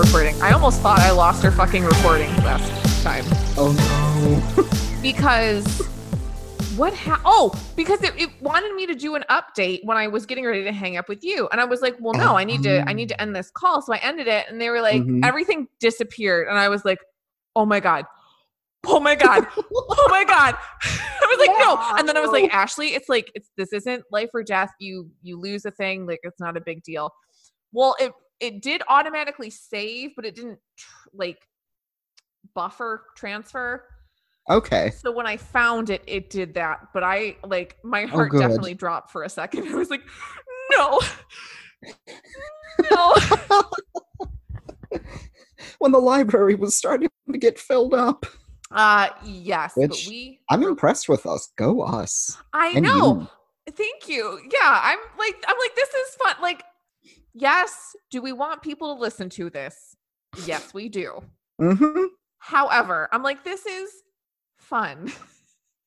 recording. I almost thought I lost our fucking recording last time. Oh no. because what ha- oh because it, it wanted me to do an update when i was getting ready to hang up with you. And i was like well no i need to i need to end this call. So i ended it and they were like Mhm. everything disappeared. And i was like oh my god. Oh my god. Oh my god. I was like no. And then i was like ashley it's like it's this isn't life or death. You you lose a thing. Like it's not a big deal. Well it it did automatically save but it didn't tr- like buffer transfer okay. so when I found it, it did that. But I like my heart good. definitely dropped for a second. I was like, no, no. when the library was starting to get filled up. Uh yes, but Which we. I'm impressed with us. Go us. I And know. you. Thank you. Yeah, I'm like I'm like this is fun. Like, yes. Do we want people to listen to this? Yes, we do. Mm-hmm. However, I'm like this is fun.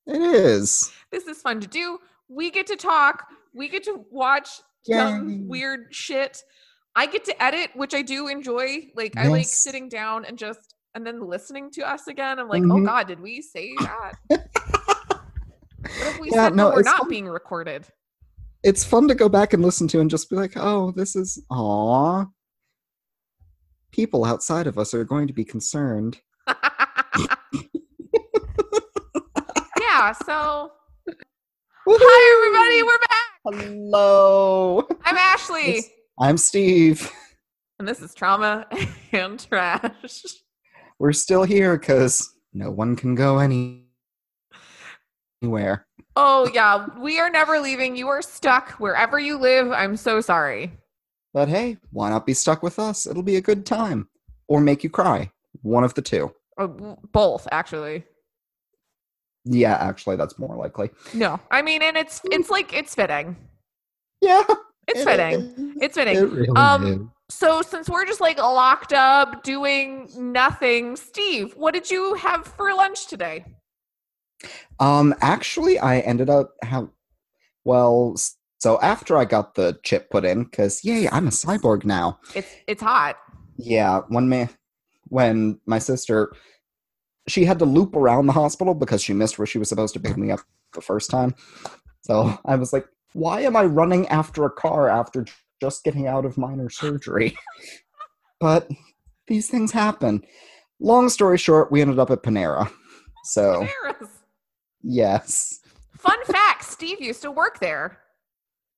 It is. this is fun to do. We get to talk. We get to watch dumb, weird shit. I get to edit, which I do enjoy. Like I like sitting down and just and then listening to us again. I'm like, oh Mhm. god, did we say that? what if we Yeah, said no, no, we're not fun. being recorded? It's fun to go back and listen to and just be like, oh, this is aw. People outside of us are going to be concerned. yeah. So Woohoo! hi everybody, we're back. Hello. I'm Ashley, It's- I'm Steve. and this is trauma and trash. We're still here because no one can go any anywhere. Oh yeah, we are never leaving. You are stuck wherever you live. I'm so sorry. But hey, why not be stuck with us? It'll be a good time. Or make you cry. One of the two. W- both actually. Yeah, actually, that's more likely. No, I mean, and it's it's like it's fitting. Yeah. It's it fitting. is. It's fitting. It really Um, is. So since we're just like locked up doing nothing, Steve, what did you have for lunch today? Um, actually, I ended up how. Well, so after I got the chip put in, because yay, I'm a cyborg now. It's it's hot. Yeah, one man, when my sister, she had to loop around the hospital because she missed where she was supposed to pick me up the first time. So I was like, why am I running after a car after just getting out of minor surgery? but these things happen. Long story short, we ended up at Panera. So Paris. Yes. Fun fact: Steve used to work there.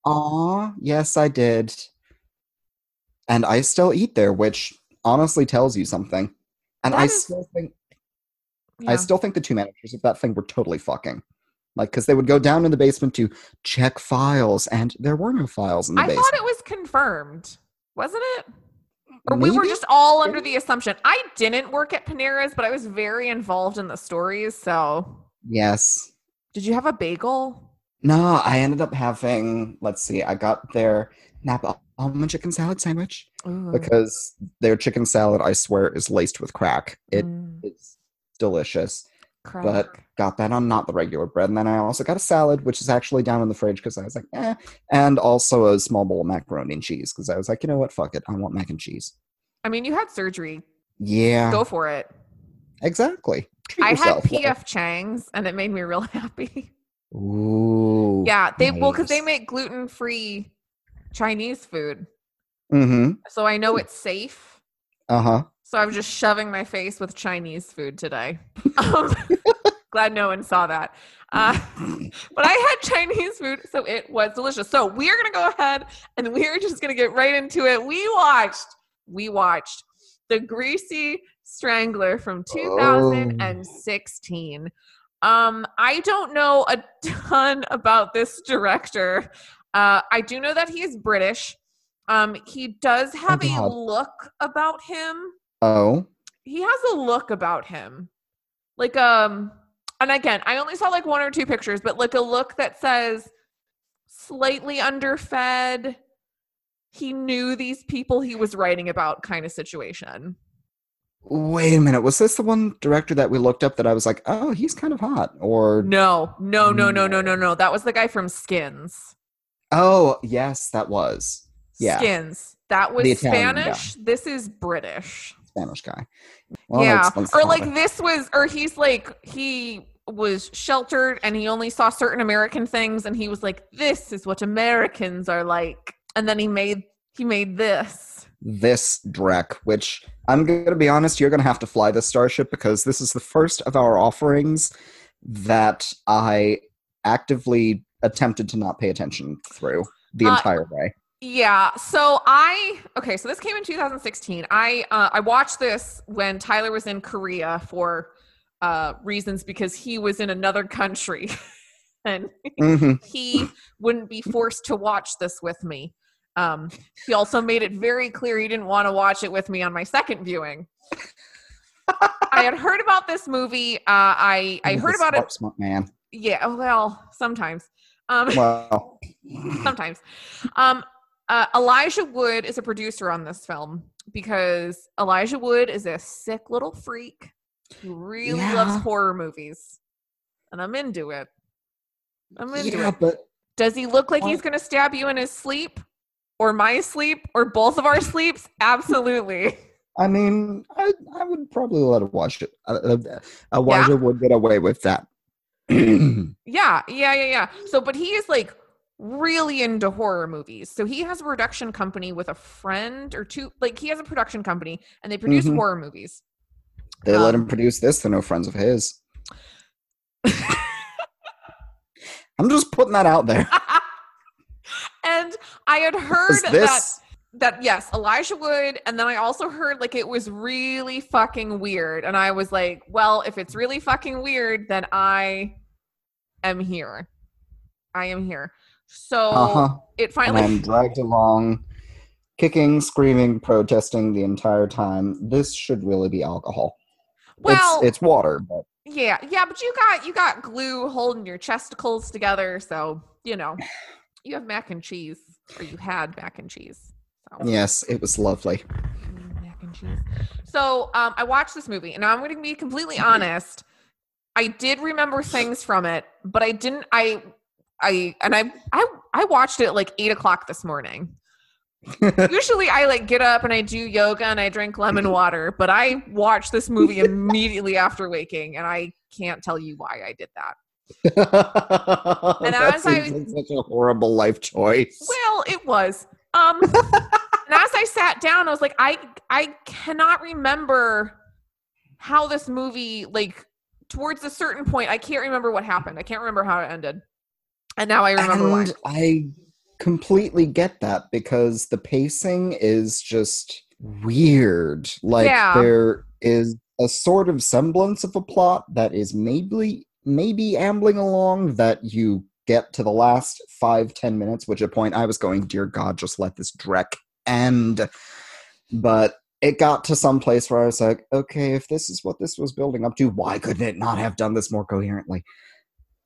Aw, yes, I did. And I still eat there, which honestly tells you something. And That I is- still think Yeah. I still think the two managers of that thing were totally fucking. Like, because they would go down in the basement to check files, and there were no files in the I basement. thought it was confirmed, wasn't it? Or we were just all under the assumption. I didn't work at Panera's, but I was very involved in the stories. So, Yes. did you have a bagel? No, I ended up having, let's see, I got their Napa almond chicken salad sandwich Ooh. because their chicken salad, I swear, is laced with crack. It Mm, is delicious. crack. but got that on not the regular bread. And then I also got a salad, which is actually down in the fridge because I was like, eh. And also a small bowl of macaroni and cheese because I was like, you know what? Fuck it. I want mac and cheese. I mean, you had surgery. Yeah. Go for it. exactly. Treat I had. PF Chang's and it made me real happy. Ooh. yeah, they well because they make gluten free Chinese food, Mm-hmm. so I know it's safe. Uh-huh. So I'm just shoving my face with Chinese food today. Um, glad no one saw that. Uh, but I had Chinese food, so it was delicious. So we are gonna go ahead and we are just gonna get right into it. We watched, we watched the Greasy Strangler from 2016. Um, I don't know a ton about this director. Uh, I do know that he is British. Um, he does have a look about him Oh. he has a look about him like um and again i only saw like one or two pictures but like a look that says slightly underfed he knew these people he was writing about kind of situation Wait a minute. Was this the one director that we looked up that I was like, oh, he's kind of hot? Or no no no no no no no that was the guy from skins oh, yes, that was. Yeah. Skins. That was The Italian guy. Spanish. This is British. Spanish guy. Well, yeah. Or like this was or he's like he was sheltered and he only saw certain American things and he was like, This is what Americans are like. And then he made he made this. This Drek, which I'm going to be honest, you're going to have to fly this starship because this is the first of our offerings that I actively attempted to not pay attention through the Uh, entire way. Yeah. So I okay. So this came in 2016. I uh, I watched this when Tyler was in Korea for uh, reasons because he was in another country, and hmm he wouldn't be forced to watch this with me. Um, he also made it very clear he didn't want to watch it with me on my second viewing. I had heard about this movie. Uh, I I heard about it. Smart man. Yeah. Well, sometimes. Um, Well, sometimes. Um, uh, Elijah Wood is a producer on this film because Elijah Wood is a sick little freak who really Yeah. loves horror movies, and I'm into it. I'm into yeah, it. but Does he look like Well- he's going to stab you in his sleep, or my sleep, or both of our sleeps? Absolutely. I mean, I, I would probably let it. Uh, uh, Elijah would get away with that. Yeah, yeah, yeah, yeah. So, but he is like really into horror movies. So he has a production company with a friend or two. Like he has a production company and they produce Mhm. horror movies. they let Um, him produce this. They're no friends of his. I'm just putting that out there. and I had heard that that yes, Elijah Wood, and then I also heard like it was really fucking weird, and I was like, well, if it's really fucking weird, then I am here. I am here. So uh-huh. it and finally I'm dragged along, kicking, screaming, protesting the entire time. This should really be alcohol. well it's it's water, but Yeah, yeah, but you got you got glue holding your chesticles together, so you know you have mac and cheese, or you had mac and cheese. So. yes, it was lovely. Mm, mac and cheese. So um, I watched this movie, and I'm going to be completely honest. I did remember things from it, but I didn't. I I and I I I watched it at like eight o'clock this morning. Usually I like get up and I do yoga and I drink lemon water, but I watched this movie immediately after waking, and I can't tell you why I did that. and that as I- seems like such a horrible life choice. Well, it was. Um, and as I sat down, I was like, I I cannot remember how this movie like towards a certain point. I can't remember what happened. I can't remember how it ended. And now I remember why. I completely get that because the pacing is just weird. Like Yeah. there is a sort of semblance of a plot that is maybe maybe ambling along that you get to the last five ten minutes, which at point I was going, dear God, just let this dreck end. But it got to some place where I was like, okay, if this is what this was building up to, why couldn't it not have done this more coherently?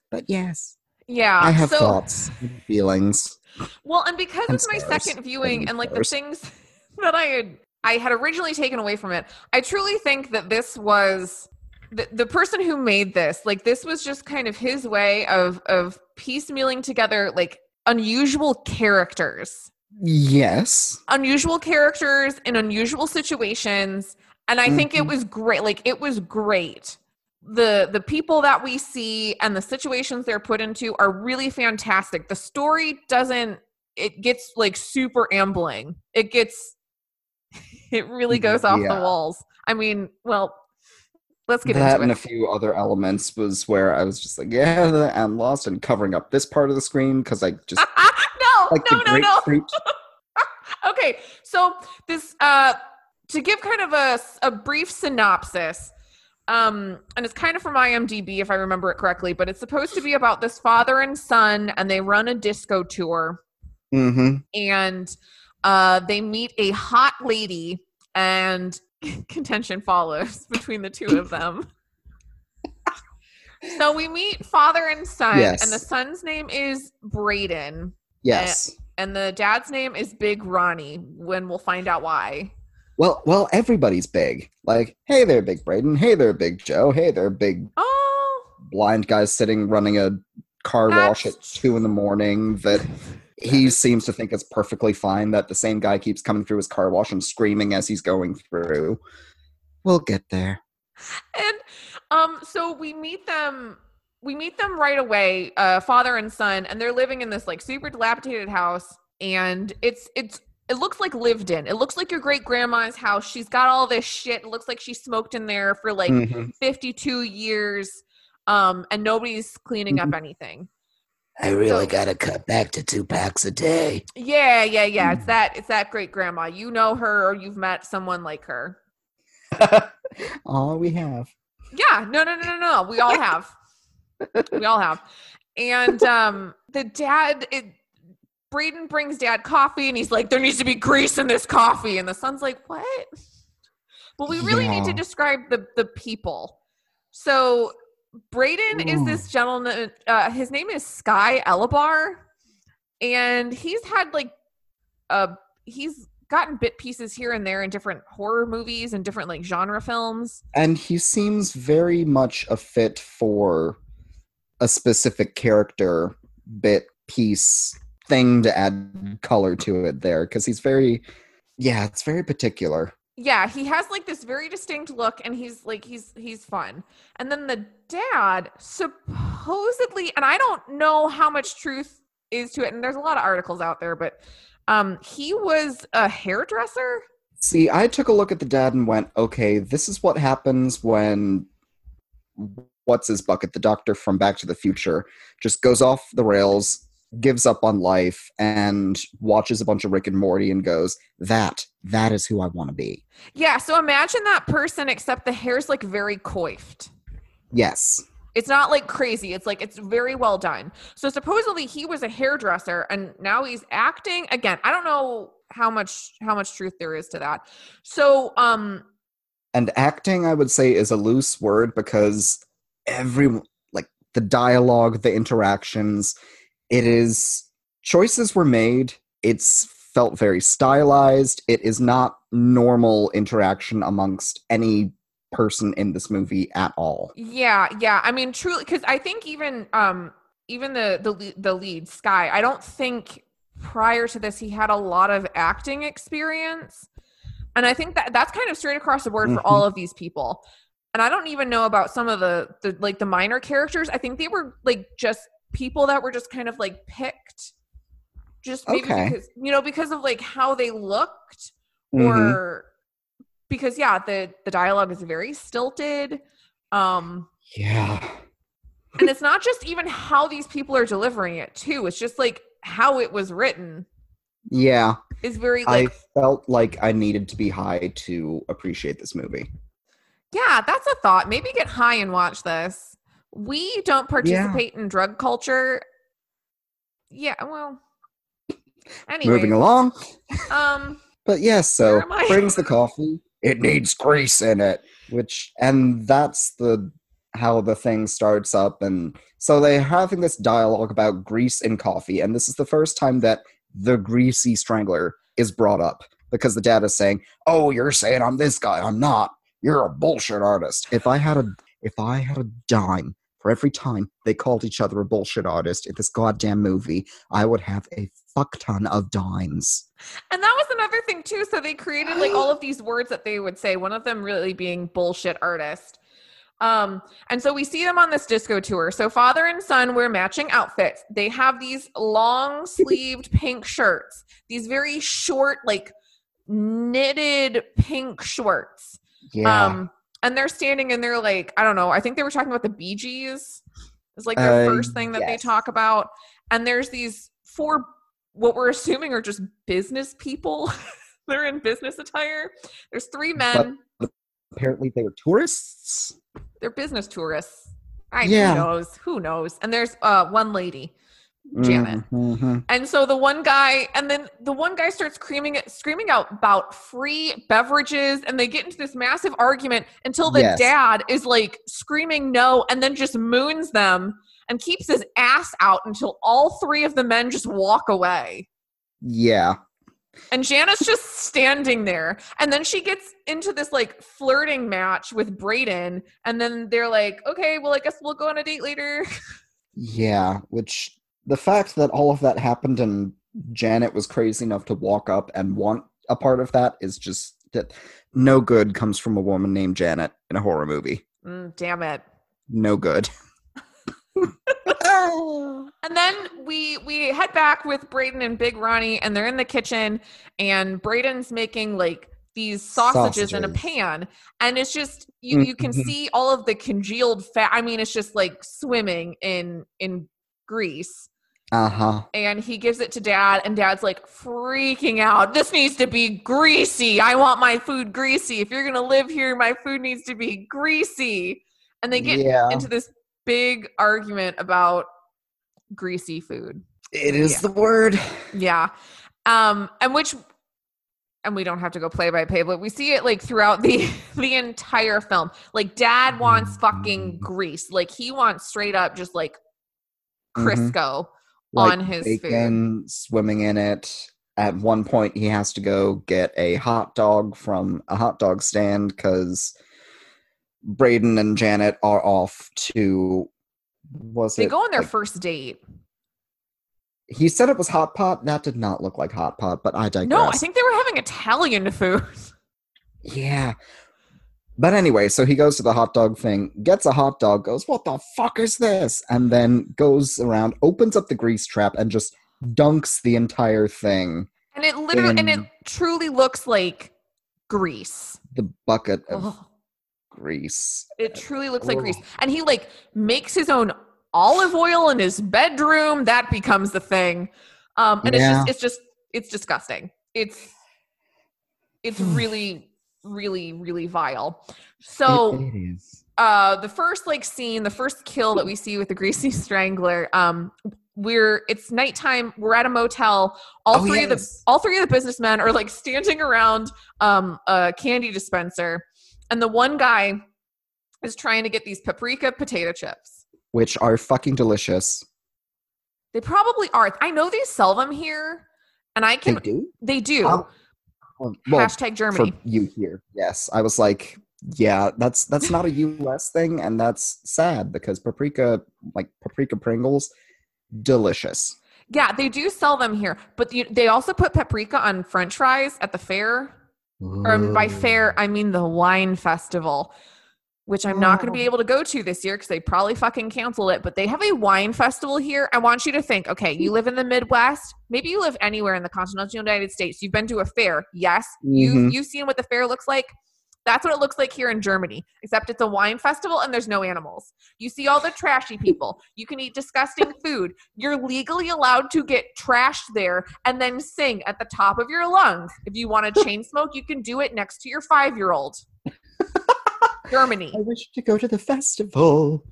But yes, Yeah. I have so, thoughts, feelings. Well, and because and it's my stars, second viewing and and like the things that I had I had originally taken away from it, I truly think that this was the, the person who made this, like this was just kind of his way of of piecemealing together like unusual characters. Yes. Unusual characters in unusual situations. And I think it Mhm. was great. Like it was great. The the people that we see and the situations they're put into are really fantastic. The story doesn't it gets like super ambling. It gets it really goes off the walls. I mean, well, let's get that into and a few other elements was where I was just like, yeah, I'm lost and covering up this part of the screen because I just no, like no, the no, no. okay so this uh to give kind of a, a brief synopsis um and it's kind of from imdb if i remember it correctly but it's supposed to be about this father and son and they run a disco tour Mm-hmm. and uh they meet a hot lady and contention follows between the two of them so we meet father and son Yes. and the son's name is braden Yes. and the dad's name is Big Ronnie. When we'll find out why. well, well, everybody's big. Like, hey there, Big Braden. Hey there, Big Joe. Hey there, big Oh, blind guy sitting running a car wash at two in the morning that he seems to think it's perfectly fine that the same guy keeps coming through his car wash and screaming as he's going through. We'll get there. and um so we meet them we meet them right away uh father and son and they're living in this like super dilapidated house and it's it's it looks like lived in it looks like your great grandma's house she's got all this shit it looks like she smoked in there for like Mhm. 52 years um and nobody's cleaning up anything I really So- gotta cut back to two packs a day. yeah yeah yeah it's that it's that great grandma you know her or you've met someone like her All we have. Yeah, no, no, no, no, no. We all have. we all have. And um the dad it Braden brings dad coffee and he's like, there needs to be grease in this coffee. And the son's like, What? But we really need to describe the the people. So Braden is this gentleman, uh, his name is Sky Elobar, and he's had like uh he's gotten bit pieces here and there in different horror movies and different like genre films. And he seems very much a fit for a specific character bit piece thing to add color to it there because he's very yeah it's very particular yeah he has like this very distinct look and he's like he's he's fun. And then the dad supposedly and i don't know how much truth is to it and there's a lot of articles out there but um he was a hairdresser? See i took a look at the dad and went okay this is what happens when what's his bucket the doctor from back to the future just goes off the rails gives up on life and watches a bunch of rick and morty and goes that that is who i want to be. Yeah so imagine that person except the hair's like very coiffed. Yes. It's not like crazy. It's like it's very well done. So supposedly he was a hairdresser and now he's acting. Again i don't know how much how much truth there is to that. So um and acting i would say is a loose word because every like the dialogue the interactions it is choices were made it's felt very stylized it is not normal interaction amongst any person in this movie at all Yeah, yeah. I mean, truly, because I think even um even the the the lead Sky, I don't think prior to this he had a lot of acting experience, and I think that that's kind of straight across the board for Mhm. all of these people. And I don't even know about some of the the like the minor characters. I think they were like just people that were just kind of like picked, just maybe Okay. because you know because of like how they looked Mhm. or because yeah the the dialogue is very stilted um yeah. and it's not just even how these people are delivering it too. It's just like how it was written yeah. is very i felt like i needed to be high to appreciate this movie. Yeah that's a thought. Maybe get high and watch this we don't participate in drug culture yeah well anyway moving along um But yes, so am I? brings the coffee. It needs grease in it, which and that's the how the thing starts up and so they're having this dialogue about grease in coffee and this is the first time that the greasy strangler is brought up because the dad is saying, "Oh, you're saying I'm this guy. I'm not. You're a bullshit artist." If I had a if I had a dime for every time they called each other a bullshit artist in this goddamn movie, I would have a fuck ton of dimes. And that was another thing too. So they created like all of these words that they would say. One of them really being bullshit artist. Um, and so we see them on this disco tour. So father and son wear matching outfits. They have these long sleeved pink shirts, these very short, like knitted pink shorts. Yeah. Um, and they're standing and they're like, I don't know, I think they were talking about the Bee Gees. It's like their Uh, first thing that they talk about. And there's these four, what we're assuming are just business people. they're in business attire. There's three men. apparently they were tourists. they're business tourists. I, Yeah. Who knows? Who knows? And there's uh, one lady. Janet. Mhm. And so the one guy, and then the one guy starts screaming, screaming out about free beverages, and they get into this massive argument until the Yes. dad is like screaming no, and then just moons them and keeps his ass out until all three of the men just walk away. Yeah. And Jana's just standing there. And then she gets into this like flirting match with Brayden. And then they're like, okay, well, I guess we'll go on a date later. Yeah, which the fact that all of that happened and Janet was crazy enough to walk up and want a part of that is just that no good comes from a woman named Janet in a horror movie. Mm, damn it. No good. And then we we head back with Braden and Big Ronnie, and they're in the kitchen, and Braden's making like these sausages, in a pan, and it's just you you can Mhm. see all of the congealed fat. I mean, it's just like swimming in in grease. Uh huh. And he gives it to dad, and dad's like freaking out. This needs to be greasy. I want my food greasy. If you're gonna live here, my food needs to be greasy. And they get Yeah, into this big argument about greasy food. it is yeah. the word. Yeah. Um and which and we don't have to go play by play, but we see it like throughout the the entire film. Like dad wants fucking grease. Like he wants straight up just like Mhm. Crisco Like on his food. bacon swimming in it. At one point, he has to go get a hot dog from a hot dog stand because Braden and Janet are off to. Was They it? go on their like- first date. he said it was hot pot. That did not look like hot pot, but I digress. No, I think they were having Italian food. Yeah. But anyway, so he goes to the hot dog thing, gets a hot dog, goes, What the fuck is this? And then goes around, opens up the grease trap, and just dunks the entire thing. And it literally and it truly looks like grease. The bucket of grease. It truly looks like grease. And he like makes his own olive oil in his bedroom. That becomes the thing. Um and Yeah. it's just it's just it's disgusting. It's it's really really really vile. So It- it is. uh the first like scene the first kill that we see with the greasy strangler um we're it's nighttime we're at a motel all Oh, three of the all three of the businessmen are like standing around um a candy dispenser and the one guy is trying to get these paprika potato chips Which are fucking delicious. they probably are i know they sell them here and i They can do? they do Well, hashtag germany for you here. Yes. I was like, yeah, that's that's not a US thing, and that's sad because paprika, like paprika Pringles, delicious. yeah they do sell them here but you, they also put paprika on french fries at the fair or by fair I mean the wine festival, which I'm not going to be Oh. able to go to this year because they probably fucking cancel it. But they have a wine festival here. I want you to think, okay, you live in the Midwest, maybe you live anywhere in the continental United States. You've been to a fair, yes. You Mhm. you've seen what the fair looks like. That's what it looks like here in Germany, except it's a wine festival and there's no animals. You see all the trashy people. You can eat disgusting food. You're legally allowed to get trashed there and then sing at the top of your lungs. If you want to chain smoke, you can do it next to your five year old. Germany. I wish to go to the festival.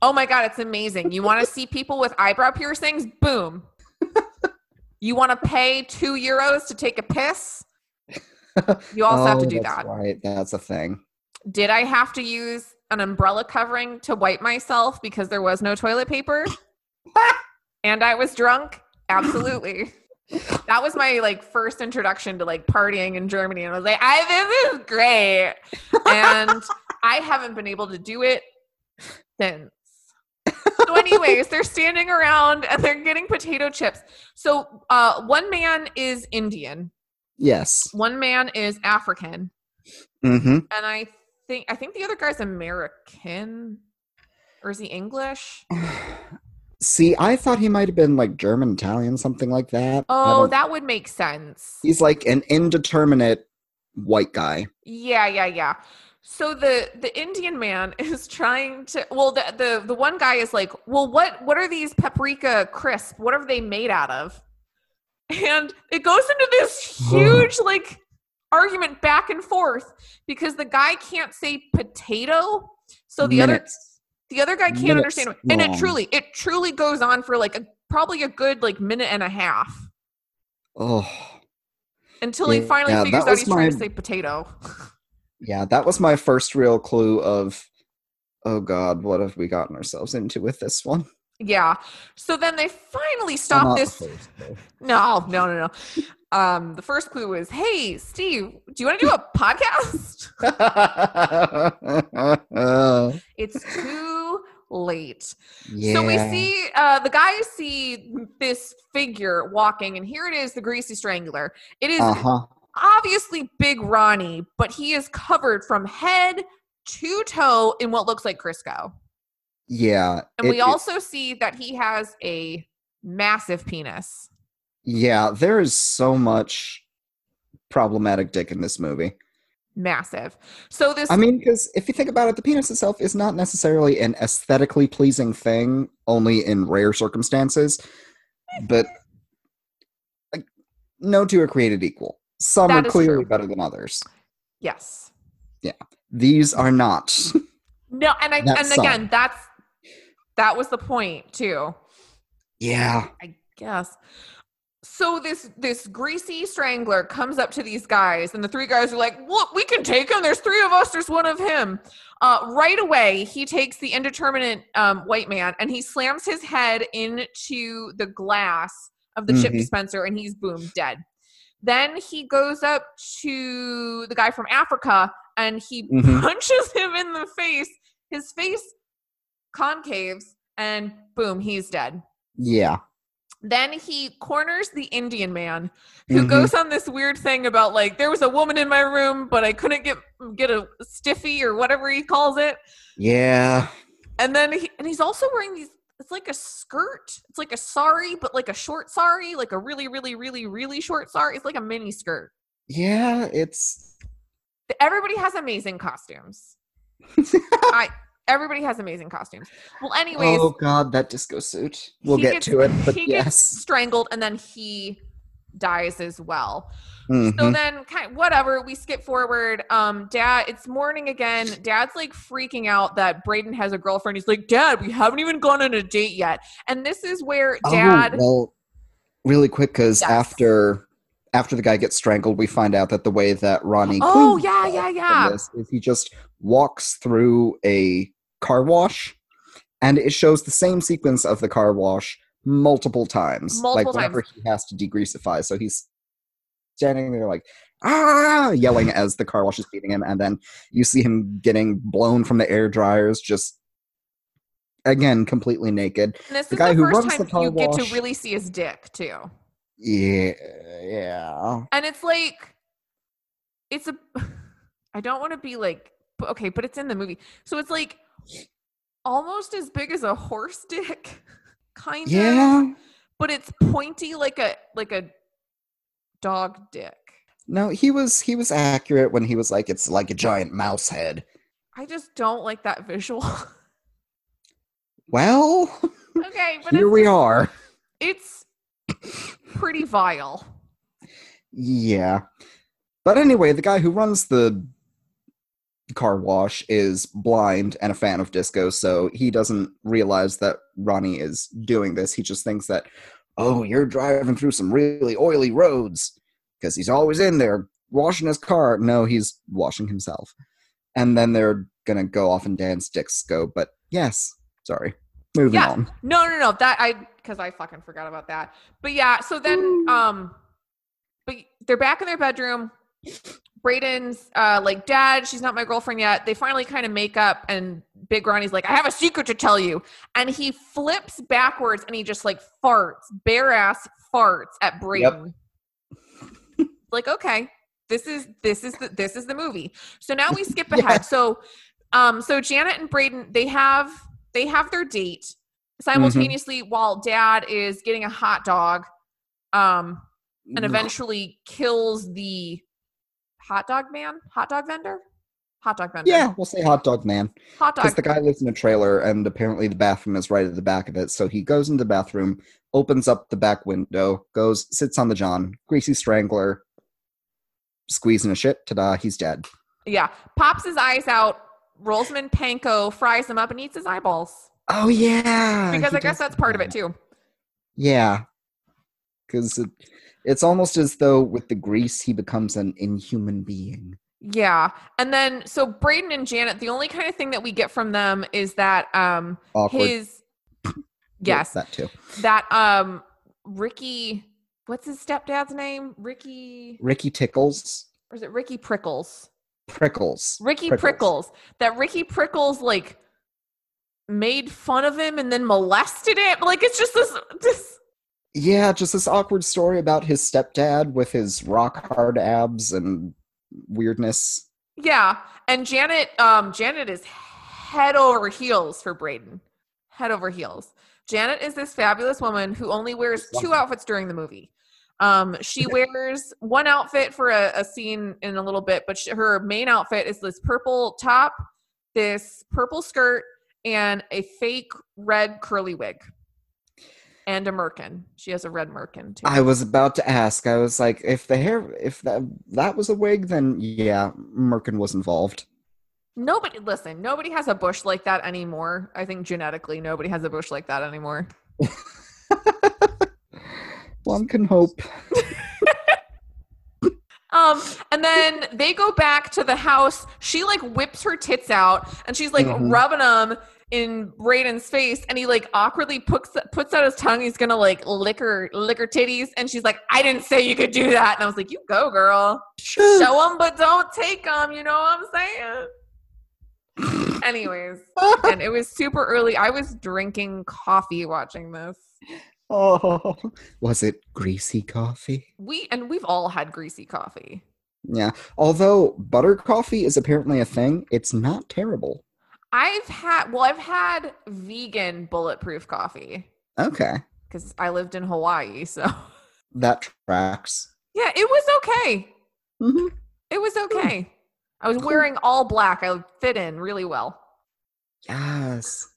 Oh my God, it's amazing. You want to see people with eyebrow piercings? Boom. You want to pay two euros to take a piss? You also have to Oh, do that's that. Right, that's a thing. Did I have to use an umbrella covering to wipe myself because there was no toilet paper? and I was drunk? Absolutely. That was my like first introduction to like partying in Germany. And I was like, I this is great. And I haven't been able to do it since. So, anyways, they're standing around and they're getting potato chips. So uh one man is Indian, Yes. one man is African, Mm-hmm. and I think I think the other guy's American, or is he English? See, I thought he might have been like German, Italian, something like that. Oh, that would make sense. he's like an indeterminate white guy. Yeah, yeah, yeah. So the the Indian man is trying to. Well, the the the one guy is like, well, what what are these paprika crisp? What are they made out of? And it goes into this huge like argument back and forth because the guy can't say potato, so the other Minutes. The other guy can't minutes understand it. and it truly it truly goes on for like a probably a good like minute and a half. Oh, until he Yeah, finally that figures out he's trying to say potato. Yeah, that was my first real clue of, oh God, what have we gotten ourselves into with this one? yeah. So then they finally stop this no no no no. Um the first clue was hey steve do you want to do a podcast? It's too late. Yeah. So we see uh, the guys see this figure walking, and here it is the Greasy Strangler. It is uh-huh. obviously Big Ronnie, but he is covered from head to toe in what looks like Crisco. Yeah. And it, we also see that he has a massive penis. Yeah, there is so much problematic dick in this movie. Massive. So this I mean, because if you think about it, the penis itself is not necessarily an aesthetically pleasing thing, only in rare circumstances. But like, no two are created equal. Some That are clearly true. better than others. yes. Yeah. These are not. No, and I and some. again, that's that was the point too. yeah. I guess. So this this greasy strangler comes up to these guys, and the three guys are like, "Look, we can take him. There's three of us. There's one of him." Uh, right away, he takes the indeterminate um, white man and he slams his head into the glass of the chip Mhm. dispenser, and he's boom dead. Then he goes up to the guy from Africa and he Mhm. punches him in the face. His face concaves, and boom, he's dead. Yeah. Then he corners the Indian man who Mhm. goes on this weird thing about like there was a woman in my room, but I couldn't get get a stiffy or whatever he calls it. Yeah. And then he and he's also wearing these it's like a skirt. It's like a sari, but like a short sari, like a really, really, really, really short sari. It's like a mini skirt. Yeah. It's. Everybody has amazing costumes. I everybody has amazing costumes. Well, anyways, oh God, that disco suit. We'll get gets- to it, but he gets yes. strangled and then he dies as well. So Mhm. then kind whatever, we skip forward. Um dad, it's morning again. Dad's like freaking out that Braden has a girlfriend. He's like, "Dad, we haven't even gone on a date yet." And this is where dad Oh, well, really quick, because Yes. after after the guy gets strangled, we find out that the way that Ronnie Oh, yeah, yeah, yeah. this is he just walks through a car wash, and it shows the same sequence of the car wash multiple times, like Multiple whenever he has to degreasify. So he's standing there like ah yelling as the car wash is beating him and then you see him getting blown from the air dryers just again completely naked and this the is guy the who first runs the time car you get to really see his dick too. yeah yeah And it's like it's a I don't want to be like okay, but it's in the movie. So it's like almost as big as a horse dick kind of. yeah but it's pointy like a like a dog dick. no he was he was accurate when he was like it's like a giant mouse head I just don't like that visual. well okay, but here we are it's pretty vile. Yeah. But anyway, the guy who runs the car wash is blind and a fan of disco, so he doesn't realize that Ronnie is doing this. He just thinks that, oh, you're driving through some really oily roads because he's always in there washing his car. No, he's washing himself. And then they're going to go off and dance disco. But yes, sorry. Moving Yeah. on. No, no, no. That I because I fucking forgot about that. But yeah, so then um but they're back in their bedroom. Braden's uh like, Dad, she's not my girlfriend yet. They finally kind of make up and Big Ronnie's like, I have a secret to tell you. And he flips backwards and he just like farts, bare ass farts at Braden. like, okay, this is this is the this is the movie. So now we skip ahead. Yeah. So um so Janet and Braden, they have they have their date simultaneously while dad is getting a hot dog um and eventually kills the hot dog man hot dog vendor hot dog vendor Yeah, we'll say hot dog man. hot dog. Because the guy lives in a trailer, and apparently the bathroom is right at the back of it. So he goes into the bathroom, opens up the back window, goes, sits on the John, greasy strangler, squeezing a shit. Ta-da! He's dead. yeah pops his eyes out rolls him in panko fries him up and eats his eyeballs Oh yeah, because he i guess that's part of it too Yeah, because it, it's almost as though with the grease he becomes an inhuman being. yeah. And then so braden and janet the only kind of thing that we get from them is that um Awkward. his yes. that too. that um ricky what's his stepdad's name? Ricky Ricky Tickles, or is it ricky prickles? Prickles, ricky prickles. That ricky prickles like made fun of him and then molested him. Like it's just this this Yeah, just this awkward story about his stepdad with his rock hard abs and weirdness. Yeah, and Janet, um, Janet is head over heels for Braden. Head over heels. Janet is this fabulous woman who only wears two outfits during the movie. Um, she wears one outfit for a, a scene in a little bit, but sh her main outfit is this purple top, this purple skirt, and a fake red curly wig, and a merkin. She has a red merkin too. I was about to ask. I was like, if the hair, if that that was a wig, then yeah, Merkin was involved. Nobody, listen, nobody has a bush like that anymore. I think genetically, nobody has a bush like that anymore. One can hope. Um, and then they go back to the house. She like whips her tits out and she's like Mhm. rubbing them in Brayden's face, and he like awkwardly puts puts out his tongue. He's gonna like lick her lick her titties, and she's like, "I didn't say you could do that." And I was like, "You go, girl. Show them, but don't take them." You know what I'm saying? Anyways, and it was super early. I was drinking coffee watching this. oh, was it greasy coffee? We and we've all had greasy coffee. Yeah. Although butter coffee is apparently a thing, it's not terrible. I've had well, I've had vegan bulletproof coffee Okay, because I lived in Hawaii. So that tracks. yeah, it was okay. hmm It was okay. I was wearing all black. I would fit in really well. Yes.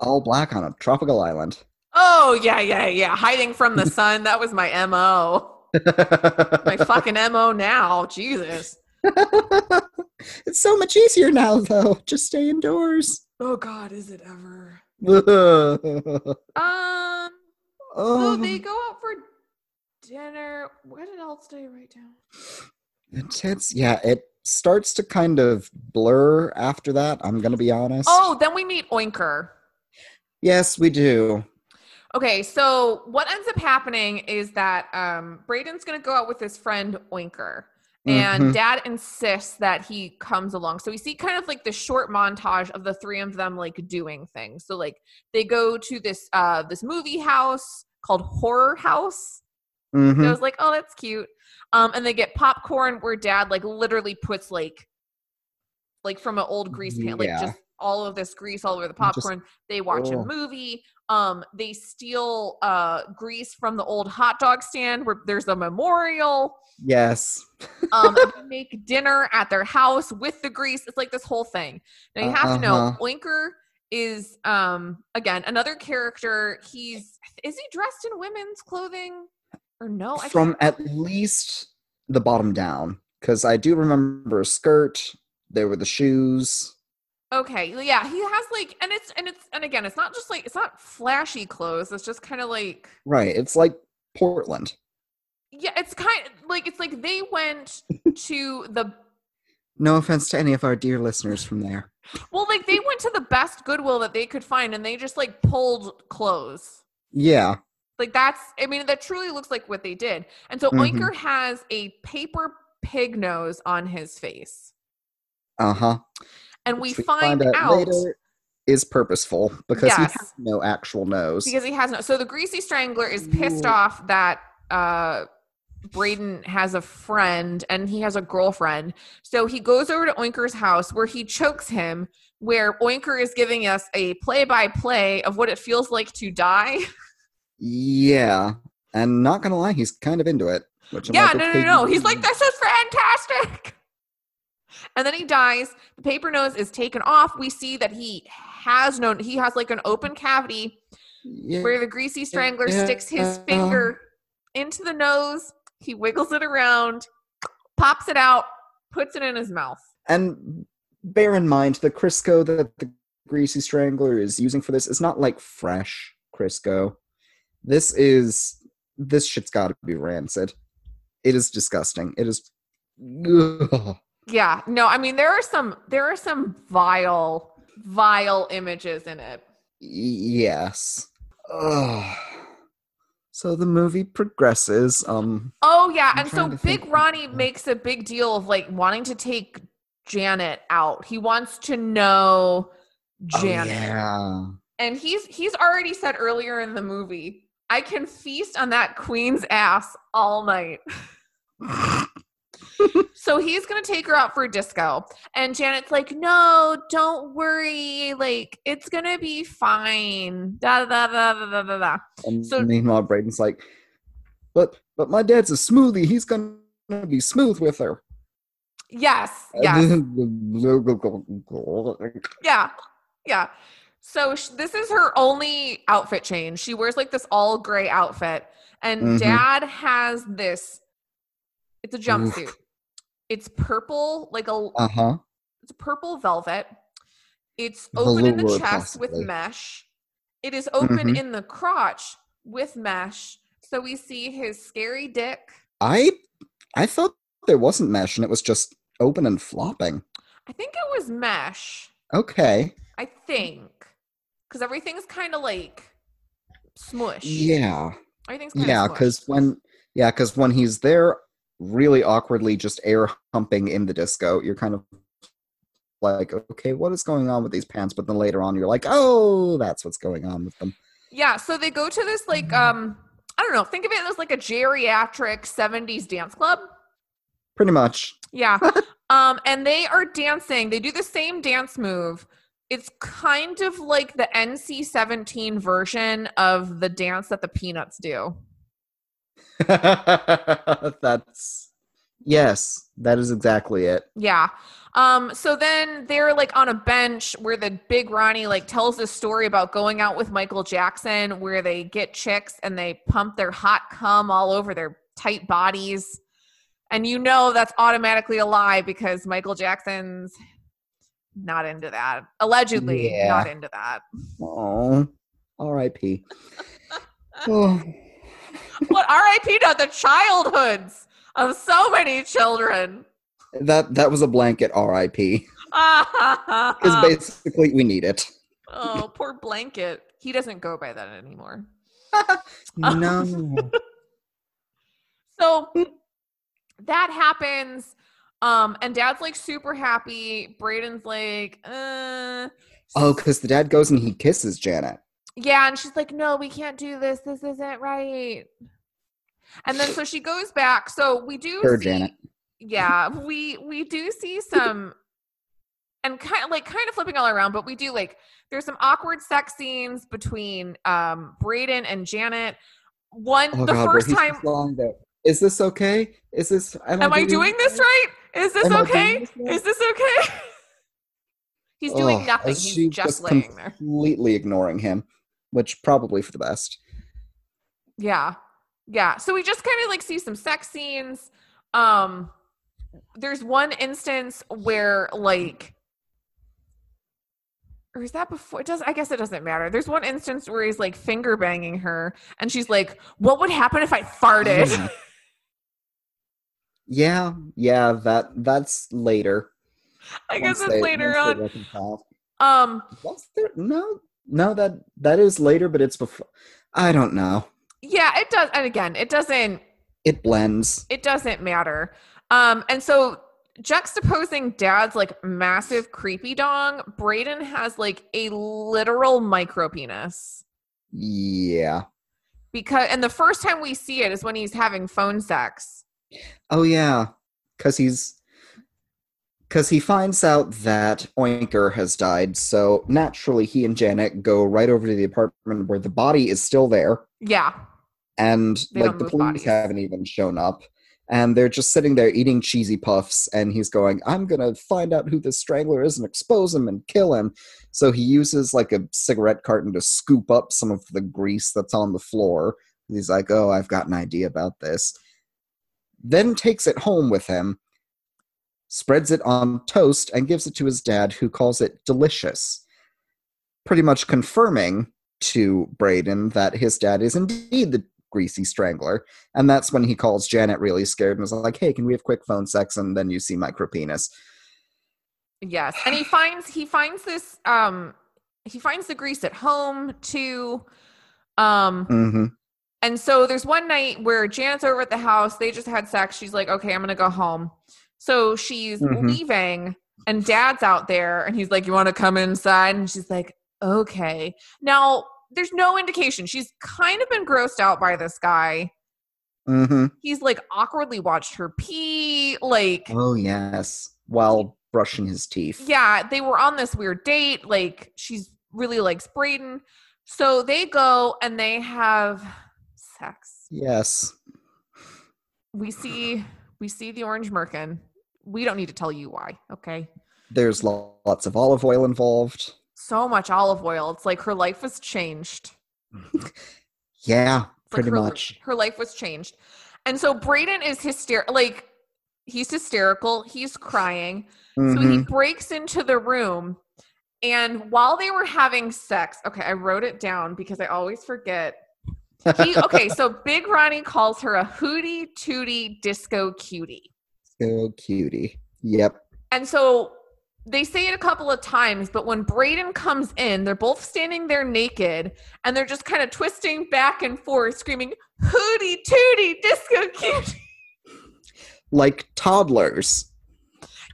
All black on a tropical island. Oh yeah, yeah, yeah. Hiding from the sun. That was my mo. My fucking mo now. Jesus. it's so much easier now, though. Just stay indoors. Oh God, is it ever? oh, Um. So they go out for dinner. What else did I write down? it's yeah. It starts to kind of blur after that. I'm gonna be honest. Oh, then we meet Oinker. yes, we do. Okay, so what ends up happening is that um, Braden's going to go out with his friend Oinker, and Mhm. Dad insists that he comes along. So we see kind of like the short montage of the three of them like doing things. So like they go to this uh, this movie house called Horror House. Mhm. And I was like, oh, that's cute. Um, and they get popcorn where Dad like literally puts like like from an old grease pan, like just all of this grease all over the Just- popcorn. they watch a movie. Um, they steal uh grease from the old hot dog stand where there's a memorial. Yes. Um, make dinner at their house with the grease. It's like this whole thing. Now you have to know Uh-huh. Oinker is um again another character. He's is he dressed in women's clothing or no? I From at least the bottom down, because I do remember a skirt. There were the shoes. Okay, yeah, he has like, and it's and it's and again, it's not just like it's not flashy clothes. It's just kind of like, Right. It's like Portland. yeah, it's kind of like it's like they went to the No offense to any of our dear listeners from there. well, like they went to the best Goodwill that they could find, and they just like pulled clothes. Yeah. Like that's, I mean, that truly looks like what they did. And so Mhm. Oinker has a paper pig nose on his face, Uh huh. And we find, out later is purposeful because he has no actual nose. because he has no. So the greasy strangler is pissed Ooh. off that uh Braden has a friend and he has a girlfriend. So he goes over to Oinker's house where he chokes him. Where Oinker is giving us a play-by-play of what it feels like to die. yeah. And not gonna lie, he's kind of into it. Which I'm yeah, like, no, no, okay, no. He's like, this is fantastic. And then he dies. The paper nose is taken off. We see that he has no. He has like an open cavity yeah. where the greasy strangler Yeah. sticks his uh-huh. finger into the nose. He wiggles it around, pops it out, puts it in his mouth. And bear in mind, the Crisco that the Greasy Strangler is using for this is not like fresh Crisco. This is this shit's got to be rancid. It is disgusting. It is. Ugh. Yeah, no, I mean there are some there are some vile vile images in it. Yes. Ugh. So the movie progresses. Um. Oh yeah, I'm and so Big. Ronnie makes a big deal of like wanting to take Janet out. He wants to know Janet. oh, Janet. yeah. And he's he's already said earlier in the movie I can feast on that queen's ass all night. so he's gonna take her out for a disco. And Janet's like, no, don't worry. Like, it's gonna be fine. Da da da da da da da. And So- meanwhile, Brayden's like, but but my dad's a smoothie. He's gonna be smooth with her. Yes. Yes. Yeah. Yeah. So sh- this is her only outfit change. She wears like this all gray outfit, and Mhm. dad has this. It's a jumpsuit. It's purple, like a uh huh. it's purple velvet. It's open in the Velour, chest with mesh. It is open Mhm. in the crotch with mesh. So we see his scary dick. I I thought there wasn't mesh and it was just open and flopping. I think it was mesh. Okay. I think because everything's kind of like smush. Yeah. Everything's kind Yeah, because when yeah, because when he's there, really awkwardly just air humping in the disco, you're kind of like, okay, what is going on with these pants? But then later on, you're like, oh, that's what's going on with them. yeah, so they go to this like um I don't know, think of it as like a geriatric 70s dance club. Pretty much. Yeah. um and they are dancing. They do the same dance move. It's kind of like the NC-17 version of the dance that the Peanuts do. that's yes, that is exactly it. Yeah. Um, so then they're like on a bench where the big Ronnie like tells this story about going out with Michael Jackson where they get chicks and they pump their hot cum all over their tight bodies. And you know that's automatically a lie because Michael Jackson's not into that. Allegedly Yeah. not into that. Oh, R.I.P. oh, But RIP to the childhoods of so many children. that that was a blanket R.I.P. Because basically we need it. oh, poor blanket. He doesn't go by that anymore. No. So that happens. Um, and dad's like super happy. Brayden's like, uh oh, because the dad goes and he kisses Janet. Yeah, and she's like, No, we can't do this. This isn't right. And then so she goes back. So we do Her see- Janet. Yeah, we we do see some and kind of like kind of flipping all around, but we do like there's some awkward sex scenes between um Brayden and Janet. One Oh the God, first time just there. Is this okay? Is this? Am, Am I doing this right? Is this Am okay? this right? Is this okay? He's doing nothing. He's she just laying there. Completely ignoring him, which probably for the best. Yeah. Yeah. So we just kind of like see some sex scenes. Um there's one instance where like or is that before it does I guess it doesn't matter. There's one instance where he's like finger banging her and she's like, What would happen if I farted? Yeah. Yeah, that that's later. I guess Once it's later on. Um Was there no no that that is later, but it's before I don't know. yeah, it does and again, it doesn't It blends. it doesn't matter. Um, and so juxtaposing dad's like massive creepy dong, Brayden has like a literal micro penis. Yeah. Because and the first time we see it is when he's having phone sex. Oh yeah, because he's because he finds out that Oinker has died. So naturally, he and Janet go right over to the apartment where the body is still there, Yeah. and They like the police bodies. haven't even shown up. And they're just sitting there eating cheesy puffs, and he's going, I'm gonna find out who this strangler is and expose him and kill him. So he uses like a cigarette carton to scoop up some of the grease that's on the floor. He's like, Oh, I've got an idea about this. Then takes it home with him, spreads it on toast, and gives it to his dad, who calls it delicious. Pretty much confirming to Brayden that his dad is indeed the greasy strangler. And that's when he calls Janet really scared and is like, hey, can we have quick phone sex? And then you see micro penis. Yes. And he finds he finds this um he finds the grease at home too. Um hmm And so there's one night where Janet's over at the house. They just had sex. She's like, okay, I'm going to go home. So she's Mhm. leaving, and dad's out there, and he's like, you want to come inside? And she's like, okay. Now, there's no indication. She's kind of been grossed out by this guy. Mm-hmm. He's like awkwardly watched her pee. Like, Oh yes. While brushing his teeth. yeah, they were on this weird date. Like, she's really likes Brayden. So they go and they have sex. Yes. We see we see the orange merkin. We don't need to tell you why, okay? There's lo- lots of olive oil involved. So much olive oil. It's like her life was changed. Yeah, It's like pretty her, much. Her life was changed. And so Brayden is hysterical. Like, he's hysterical. He's crying. So he Mhm. breaks into the room. And while they were having sex, okay, I wrote it down because I always forget. He, okay, so Big Ronnie calls her a hootie tootie disco cutie. So cutie. Yep. And so they say it a couple of times, but when Brayden comes in, they're both standing there naked and they're just kind of twisting back and forth, screaming, Hootie tootie disco cutie. Like toddlers.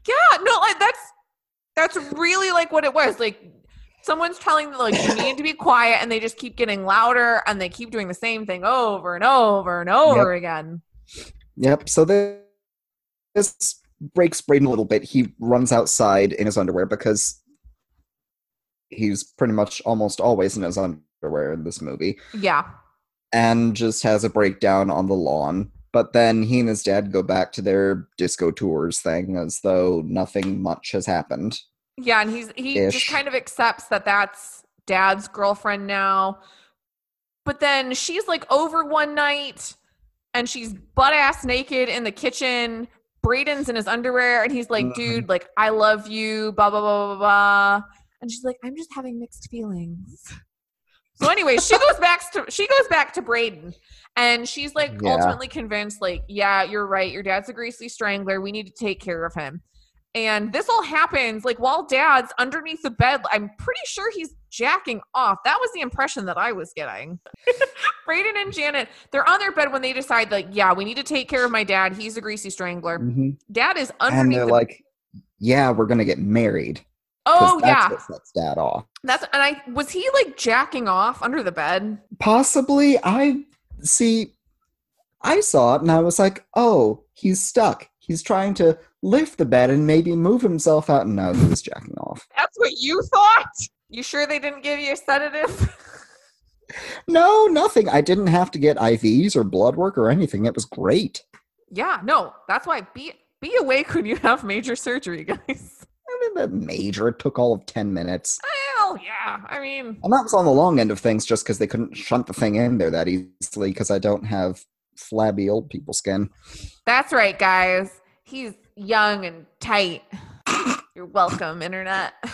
Yeah, no, like that's that's really like what it was. Like someone's telling them like you need to be quiet and they just keep getting louder and they keep doing the same thing over and over and over again. Yep. So this, this breaks Brayden a little bit. He runs outside in his underwear because he's pretty much almost always in his underwear in this movie Yeah. and just has a breakdown on the lawn. But then he and his dad go back to their disco tours thing as though nothing much has happened. Yeah, and he's he just kind of accepts that that's dad's girlfriend now. But then she's like over one night and she's butt ass naked in the kitchen. Brayden's in his underwear and he's like, Mhm. dude, like, I love you, blah, blah, blah, blah, blah. And she's like, I'm just having mixed feelings. So anyway, she goes back to she goes back to Brayden and she's like Yeah. ultimately convinced, like, yeah, you're right. Your dad's a greasy strangler. We need to take care of him. And this all happens like while dad's underneath the bed. I'm pretty sure he's jacking off. That was the impression that I was getting. Brayden and Janet, they're on their bed when they decide, like, yeah, we need to take care of my dad. He's a greasy strangler. Mhm. Dad is underneath. And they're the like, yeah, we're going to get married. Oh that's yeah. what sets dad off. That's and I was he like jacking off under the bed? Possibly. I see. I saw it and I was like, oh, he's stuck. He's trying to lift the bed and maybe move himself out. No, he was jacking off. That's what you thought? You sure they didn't give you a sedative? No, nothing. I didn't have to get IVs or blood work or anything. It was great. yeah, no. That's why be be awake when you have major surgery, guys. I mean, major. It took all of 10 minutes. Well, yeah. I mean, And that was on the long end of things just because they couldn't shunt the thing in there that easily because I don't have flabby old people skin. that's right, guys. He's young and tight. You're welcome, internet.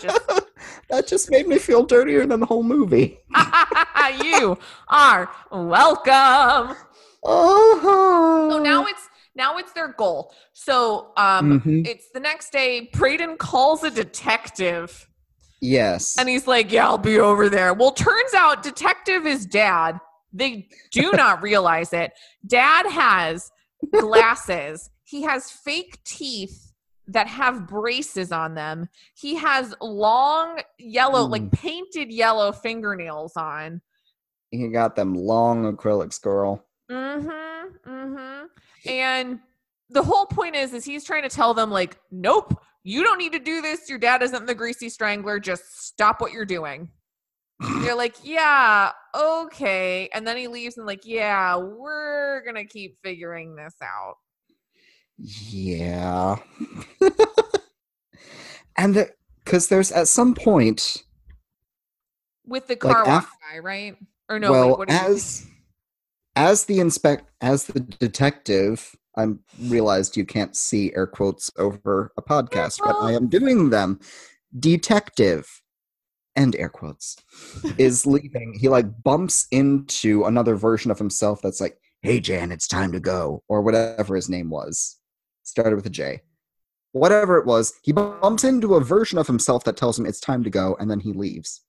Just- that just made me feel dirtier than the whole movie. you are welcome. Oh, So now it's now it's their goal. So um Mhm. it's the next day. Braden calls a detective yes. and he's like, Yeah, I'll be over there. Well, turns out detective is dad. They do not realize it. Dad has glasses. He has fake teeth that have braces on them. He has long yellow, like painted yellow fingernails on. he got them long acrylics, girl. Mm-hmm. Mm-hmm. And the whole point is, is he's trying to tell them, like, nope, you don't need to do this. Your dad isn't the greasy strangler. Just stop what you're doing. They're like, yeah, okay. And then he leaves and like, yeah, we're gonna keep figuring this out. Yeah. and because there's at some point, With the car Like, af- guy, right? Or no, well, wait, what did you- as as the inspect as the detective, I realized you can't see air quotes over a podcast, but I am doing them. Detective and air quotes is leaving. He like bumps into another version of himself that's like, "Hey Jan, it's time to go," or whatever his name was. Started with a J. Whatever it was, he bumps into a version of himself that tells him it's time to go, and then he leaves.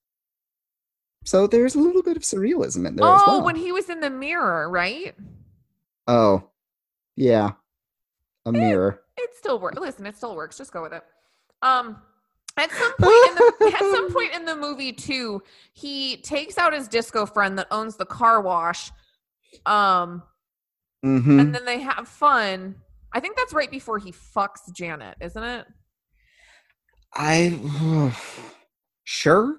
So there's a little bit of surrealism in there as Oh, well. when he was in the mirror, right? Oh, yeah. A mirror. It still works. Listen, it still works. Just go with it. Um, at some point in the at some point in the movie too, he takes out his disco friend that owns the car wash. Um, hmm and then they have fun. I think that's right before he fucks Janet, isn't it? I sure.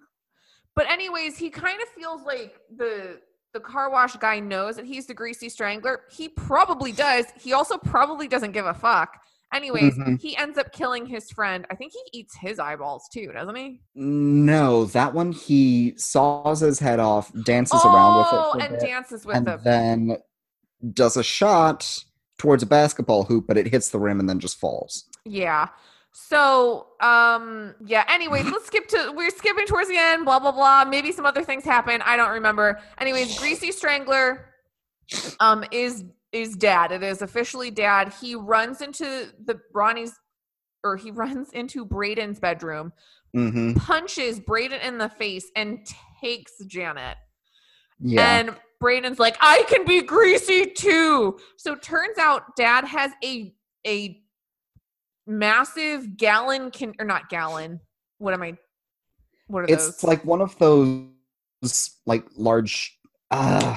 But anyways, he kind of feels like the the car wash guy knows that he's the greasy strangler. He probably does. He also probably doesn't give a fuck. Anyways, Mhm. he ends up killing his friend. I think he eats his eyeballs too, doesn't he? No, that one he saws his head off, dances around with it, Oh, and bit, dances with and him. then does a shot towards a basketball hoop, but it hits the rim and then just falls. Yeah. So, um, yeah, anyways, let's skip to we're skipping towards the end, blah blah blah. Maybe some other things happen. I don't remember. Anyways, Greasy Strangler um is is dad. It is officially dad. He runs into the Ronnie's or he runs into Brayden's bedroom, hmm punches Brayden in the face, and takes Janet. Yeah. And Brayden's like, I can be greasy too. So turns out dad has a a massive gallon can or not gallon. What am I what are it's those? It's like one of those like large uh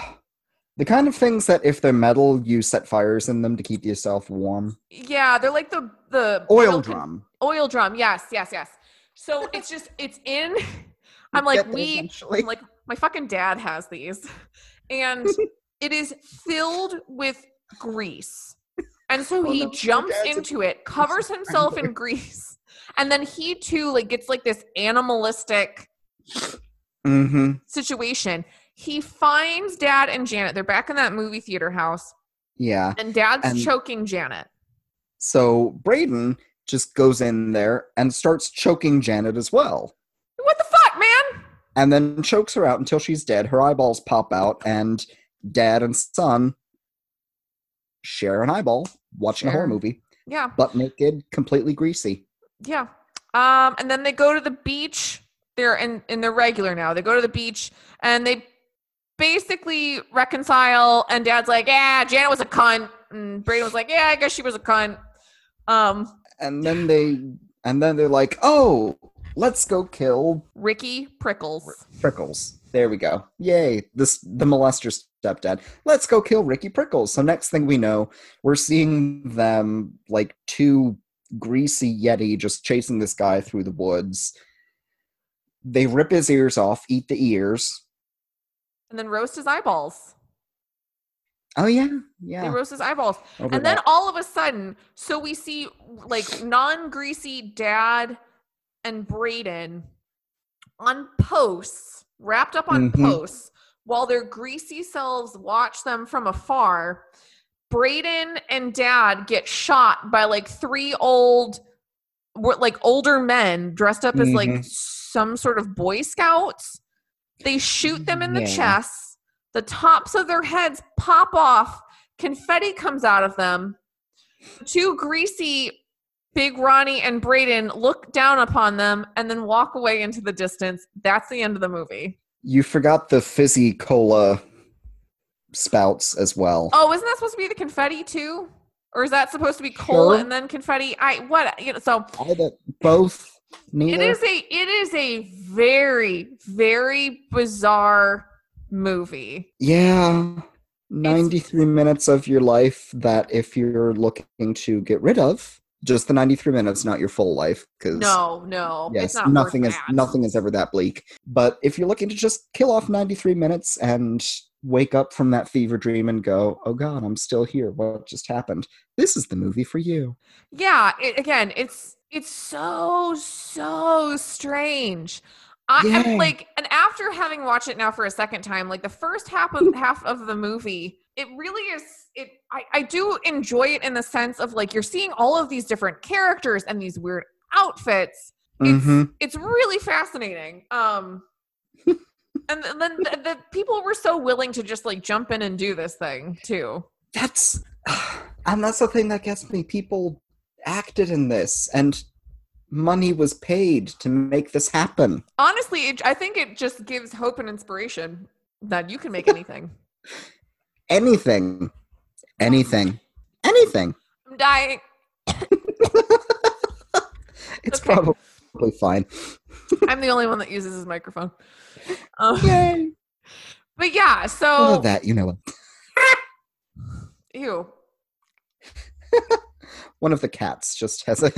the kind of things that if they're metal you set fires in them to keep yourself warm yeah, they're like the the oil con- drum Oil drum, yes, yes, yes. So it's just it's in I'm like, we. I'm like my fucking dad has these. And it is filled with grease. And so Oh he no, jumps into it, covers himself in grease. And then he too like gets like this animalistic mm-hmm situation. He finds dad and Janet. They're back in that movie theater house yeah and dad's And- choking Janet. so brayden just goes in there and starts choking janet as well What the fuck, man? and then chokes her out until she's dead her eyeballs pop out and dad and son share an eyeball watching a horror movie Yeah. butt naked completely greasy Yeah. Um, and then they go to the beach. They're in, in the regular now. They go to the beach and they basically reconcile. And dad's like, Yeah, Janet was a cunt. And Brayden was like, Yeah, I guess she was a cunt. Um, and then they and then they're like oh let's go kill Ricky Prickles. prickles there we go yay this the molester stepdad let's go kill ricky prickles so next thing we know we're seeing them like two greasy yeti just chasing this guy through the woods they rip his ears off eat the ears And then roast his eyeballs. oh yeah yeah. They roast his eyeballs. over and then all of a sudden, so we see like non greasy dad and Brayden on posts, wrapped up on Mhm. posts, while their greasy selves watch them from afar. Brayden and dad get shot by like three old, like older men dressed up as like Mhm. some sort of Boy Scouts. They shoot them in the Yeah. chest. The tops of their heads pop off. Confetti comes out of them. Two greasy Big Ronnie and Brayden look down upon them and then walk away into the distance. That's the end of the movie. you forgot the fizzy cola spouts as well Oh, isn't that supposed to be the confetti too? Or is that supposed to be cola Sure. and then confetti? I what you know so Either- both neither it is a it is a very very bizarre movie. Yeah. 93 minutes of your life that if you're looking to get rid of, just the 93 minutes, not your full life. Because No, no, yes, it's not nothing is that. nothing is ever that bleak. But if you're looking to just kill off 93 minutes and wake up from that fever dream and go, oh God, I'm still here. What just happened? This is the movie for you. yeah it, again it's it's so so strange I Yeah. am like and after having watched it now for a second time like the first half of half of the movie it really is it I, I do enjoy it in the sense of like you're seeing all of these different characters and these weird outfits it's Mhm. it's really fascinating um and th- then the, the people were so willing to just like jump in and do this thing too That's and that's the thing that gets me. People acted in this and money was paid to make this happen. honestly it, i think it just gives hope and inspiration that you can make anything anything anything anything i'm dying it's Okay. probably fine. I'm the only one that uses his microphone. Um, Yay! but yeah, so that you know what? ew. One of the cats just has a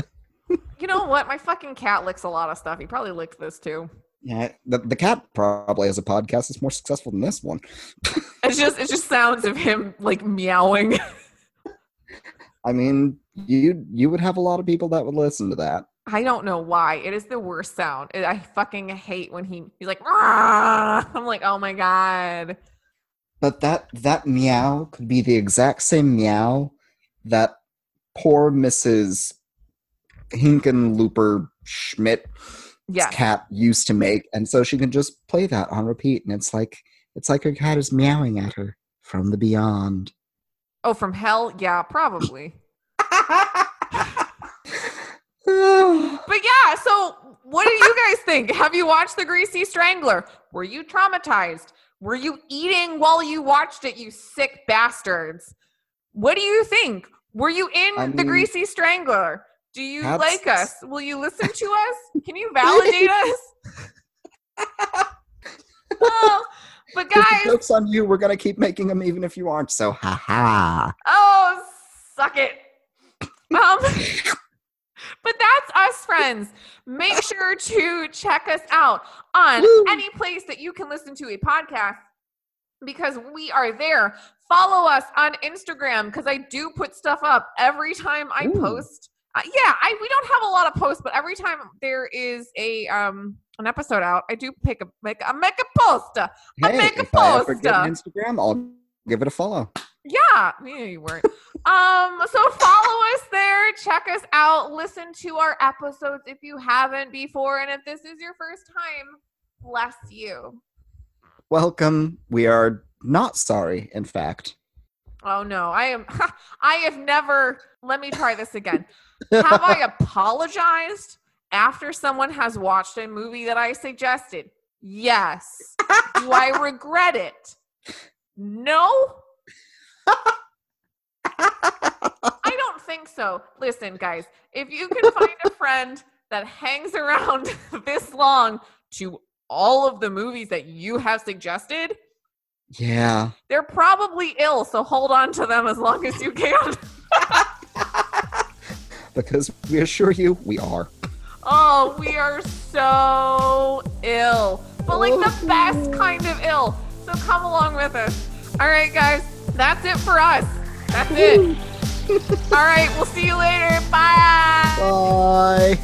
You know what? My fucking cat licks a lot of stuff. He probably licked this too. yeah. The, the cat probably has a podcast that's more successful than this one. It's just it's just sounds of him like meowing. I mean, you you would have a lot of people that would listen to that. I don't know why. It is the worst sound. I fucking hate when he he's like "Rah!" I'm like, "Oh my god." But that that meow could be the exact same meow that poor Mrs. Hinkenlooper Schmidt Yeah. cat used to make, and so she can just play that on repeat, and it's like it's like her cat is meowing at her from the beyond. Oh, from hell? Yeah, probably. But yeah, so what do you guys think? Have you watched The Greasy Strangler? Were you traumatized? Were you eating while you watched it, you sick bastards? What do you think? Were you in I The mean, Greasy Strangler? Do you that's- like us? Will you listen to us? Can you validate us? oh, but If the guys, joke's on you. We're gonna keep making them even if you aren't. So, ha ha. Oh, suck it. Um, but that's us, friends. Make sure to check us out on Woo. any place that you can listen to a podcast because we are there. Follow us on Instagram because I do put stuff up every time I Ooh. post. Uh, yeah, I we don't have a lot of posts, but every time there is a um an episode out, I do pick a make a make a post. I Hey, make a if I ever post. get an Instagram, I'll give it a follow. Yeah, yeah, you weren't. um, so follow us there, check us out, listen to our episodes if you haven't before, and if this is your first time, bless you. Welcome. We are not sorry. In fact, Oh no, I am. I have never. Let me try this again. Have I apologized after someone has watched a movie that I suggested? Yes. Do I regret it? No. I don't think so. Listen, guys, if you can find a friend that hangs around this long to all of the movies that you have suggested, yeah. they're probably ill. So hold on to them as long as you can. Because we assure you, we are. Oh, we are so ill. But like the oh. best kind of ill. So come along with us. All right, guys, that's it for us. That's it. All right, we'll see you later. Bye. Bye.